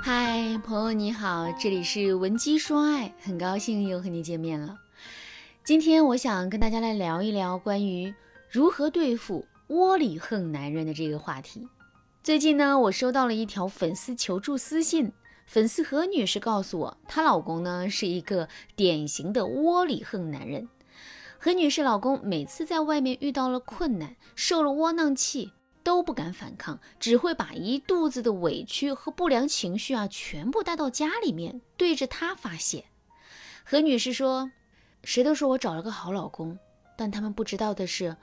嗨，朋友你好，这里是文姬说爱，很高兴又和你见面了。今天我想跟大家来聊一聊关于如何对付窝里横男人的这个话题。最近呢，我收到了一条粉丝求助私信，粉丝何女士告诉我，她老公呢是一个典型的窝里横男人。何女士老公每次在外面遇到了困难，受了窝囊气。都不敢反抗，只会把一肚子的委屈和不良情绪啊，全部带到家里面，对着他发泄。何女士说：“谁都说我找了个好老公，但他们不知道的是，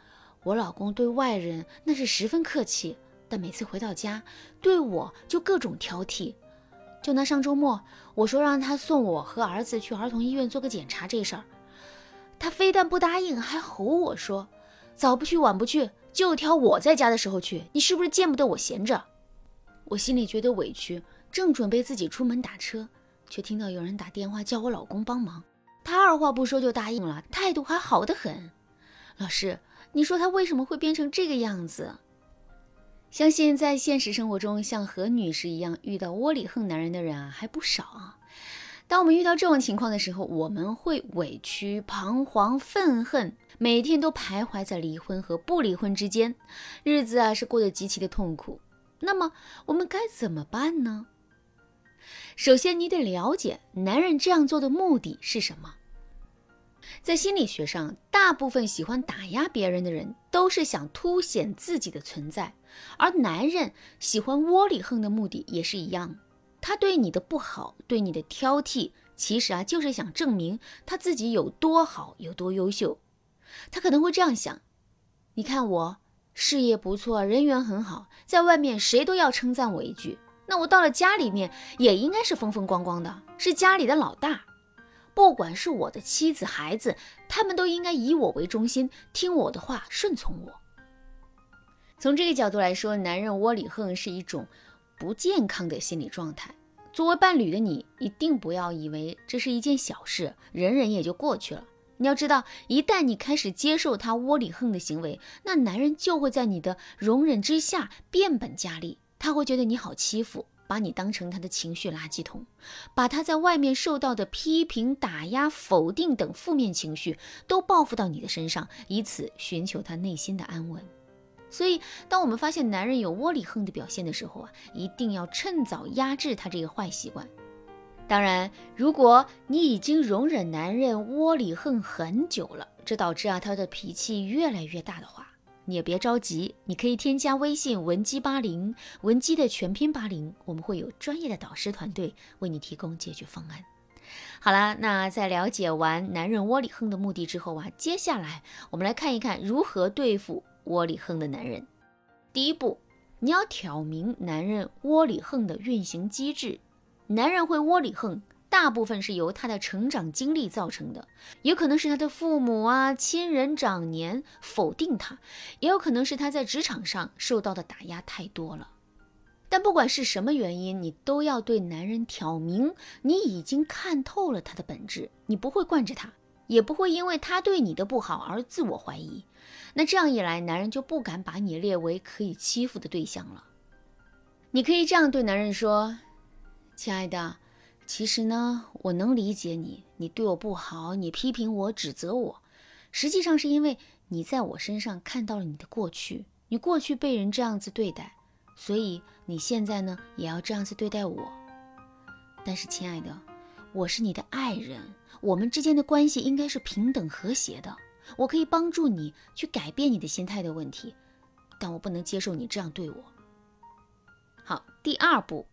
我老公对外人那是十分客气，但每次回到家，对我就各种挑剔。就拿上周末，我说让他送我和儿子去儿童医院做个检查这事儿，他非但不答应，还吼我说：早不去，晚不去。”就挑我在家的时候去，你是不是见不得我闲着？我心里觉得委屈，正准备自己出门打车，却听到有人打电话叫我老公帮忙。他二话不说就答应了，态度还好得很。老师，你说他为什么会变成这个样子？相信在现实生活中，像何女士一样遇到窝里横男人的人啊还不少啊。当我们遇到这种情况的时候，我们会委屈、彷徨、愤恨。每天都徘徊在离婚和不离婚之间，日子啊是过得极其的痛苦。那么我们该怎么办呢？首先，你得了解男人这样做的目的是什么。在心理学上，大部分喜欢打压别人的人都是想凸显自己的存在，而男人喜欢窝里横的目的也是一样。他对你的不好，对你的挑剔，其实啊就是想证明他自己有多好，有多优秀。他可能会这样想：你看我事业不错，人缘很好，在外面谁都要称赞我一句。那我到了家里面也应该是风风光光的，是家里的老大。不管是我的妻子、孩子，他们都应该以我为中心，听我的话，顺从我。从这个角度来说，男人窝里横是一种不健康的心理状态。作为伴侣的你，一定不要以为这是一件小事，忍忍也就过去了。你要知道，一旦你开始接受他窝里横的行为，那男人就会在你的容忍之下变本加厉。他会觉得你好欺负，把你当成他的情绪垃圾桶，把他在外面受到的批评、打压、否定等负面情绪都报复到你的身上，以此寻求他内心的安稳。所以，当我们发现男人有窝里横的表现的时候啊，一定要趁早压制他这个坏习惯。当然，如果你已经容忍男人窝里横很久了，这导致啊他的脾气越来越大的话，你也别着急，你可以添加微信文姬八零，文姬的全拼八零，我们会有专业的导师团队为你提供解决方案。好啦，那在了解完男人窝里横的目的之后啊，接下来我们来看一看如何对付窝里横的男人。第一步，你要挑明男人窝里横的运行机制。男人会窝里横，大部分是由他的成长经历造成的，也可能是他的父母啊、亲人长年否定他，也有可能是他在职场上受到的打压太多了。但不管是什么原因，你都要对男人挑明，你已经看透了他的本质，你不会惯着他，也不会因为他对你的不好而自我怀疑。那这样一来，男人就不敢把你列为可以欺负的对象了。你可以这样对男人说。亲爱的，其实呢，我能理解你。你对我不好，你批评我、指责我，实际上是因为你在我身上看到了你的过去。你过去被人这样子对待，所以你现在呢也要这样子对待我。但是，亲爱的，我是你的爱人，我们之间的关系应该是平等和谐的。我可以帮助你去改变你的心态的问题，但我不能接受你这样对我。好，第二步。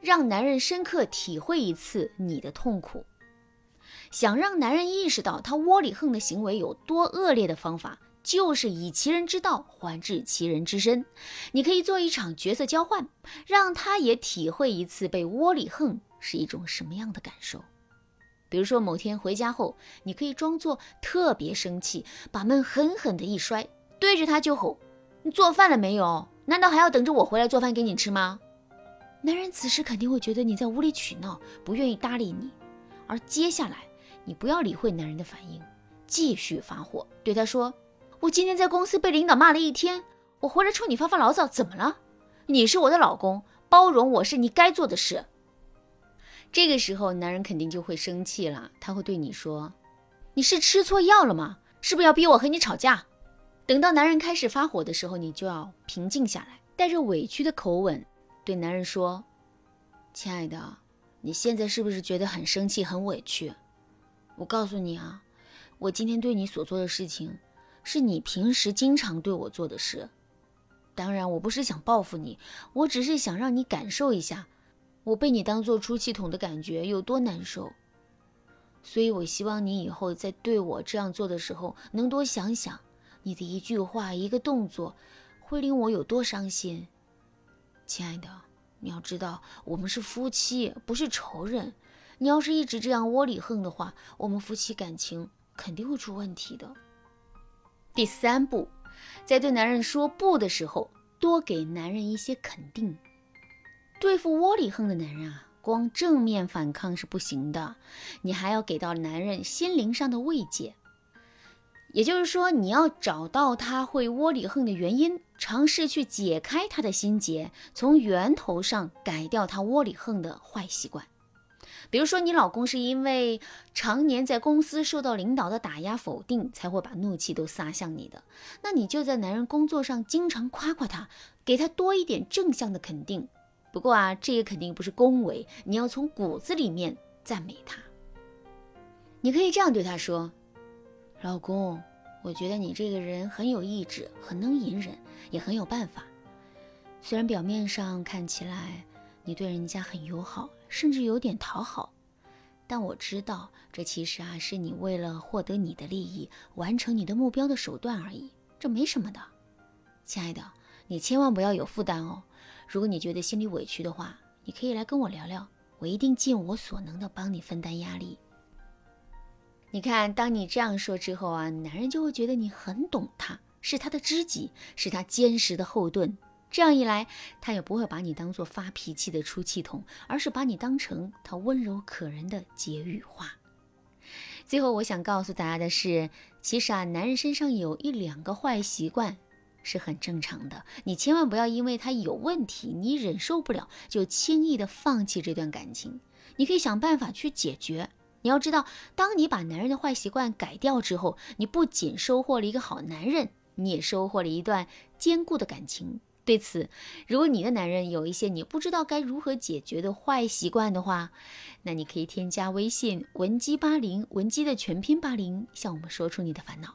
让男人深刻体会一次你的痛苦，想让男人意识到他窝里横的行为有多恶劣的方法，就是以其人之道还治其人之身。你可以做一场角色交换，让他也体会一次被窝里横是一种什么样的感受。比如说，某天回家后，你可以装作特别生气，把门狠狠的一摔，对着他就吼：“你做饭了没有？难道还要等着我回来做饭给你吃吗？”男人此时肯定会觉得你在无理取闹，不愿意搭理你。而接下来，你不要理会男人的反应，继续发火，对他说：“我今天在公司被领导骂了一天，我回来冲你发发牢骚，怎么了？你是我的老公，包容我是你该做的事。”这个时候，男人肯定就会生气了，他会对你说：“你是吃错药了吗？是不是要逼我和你吵架？”等到男人开始发火的时候，你就要平静下来，带着委屈的口吻对男人说：“亲爱的，你现在是不是觉得很生气、很委屈？我告诉你啊，我今天对你所做的事情，是你平时经常对我做的事。当然，我不是想报复你，我只是想让你感受一下。”我被你当做出气筒的感觉有多难受，所以我希望你以后在对我这样做的时候，能多想想你的一句话、一个动作会令我有多伤心。亲爱的，你要知道，我们是夫妻，不是仇人。你要是一直这样窝里横的话，我们夫妻感情肯定会出问题的。第三步，在对男人说不的时候，多给男人一些肯定。对付窝里横的男人啊，光正面反抗是不行的，你还要给到男人心灵上的慰藉。也就是说，你要找到他会窝里横的原因，尝试去解开他的心结，从源头上改掉他窝里横的坏习惯。比如说，你老公是因为常年在公司受到领导的打压否定，才会把怒气都撒向你的，那你就在男人工作上经常夸夸他，给他多一点正向的肯定。不过啊，这也肯定不是恭维，你要从骨子里面赞美他。你可以这样对他说：“老公，我觉得你这个人很有意志，很能隐忍，也很有办法。虽然表面上看起来你对人家很友好，甚至有点讨好，但我知道这其实啊是你为了获得你的利益、完成你的目标的手段而已，这没什么的。亲爱的，你千万不要有负担哦。”如果你觉得心里委屈的话，你可以来跟我聊聊，我一定尽我所能的帮你分担压力。你看，当你这样说之后啊，男人就会觉得你很懂他，是他的知己，是他坚实的后盾。这样一来，他也不会把你当做发脾气的出气筒，而是把你当成他温柔可人的解语话。最后，我想告诉大家的是，其实啊，男人身上有一两个坏习惯。是很正常的，你千万不要因为他有问题，你忍受不了就轻易的放弃这段感情。你可以想办法去解决。你要知道，当你把男人的坏习惯改掉之后，你不仅收获了一个好男人，你也收获了一段坚固的感情。对此，如果你的男人有一些你不知道该如何解决的坏习惯的话，那你可以添加微信文姬八零，文姬的全拼八零，向我们说出你的烦恼。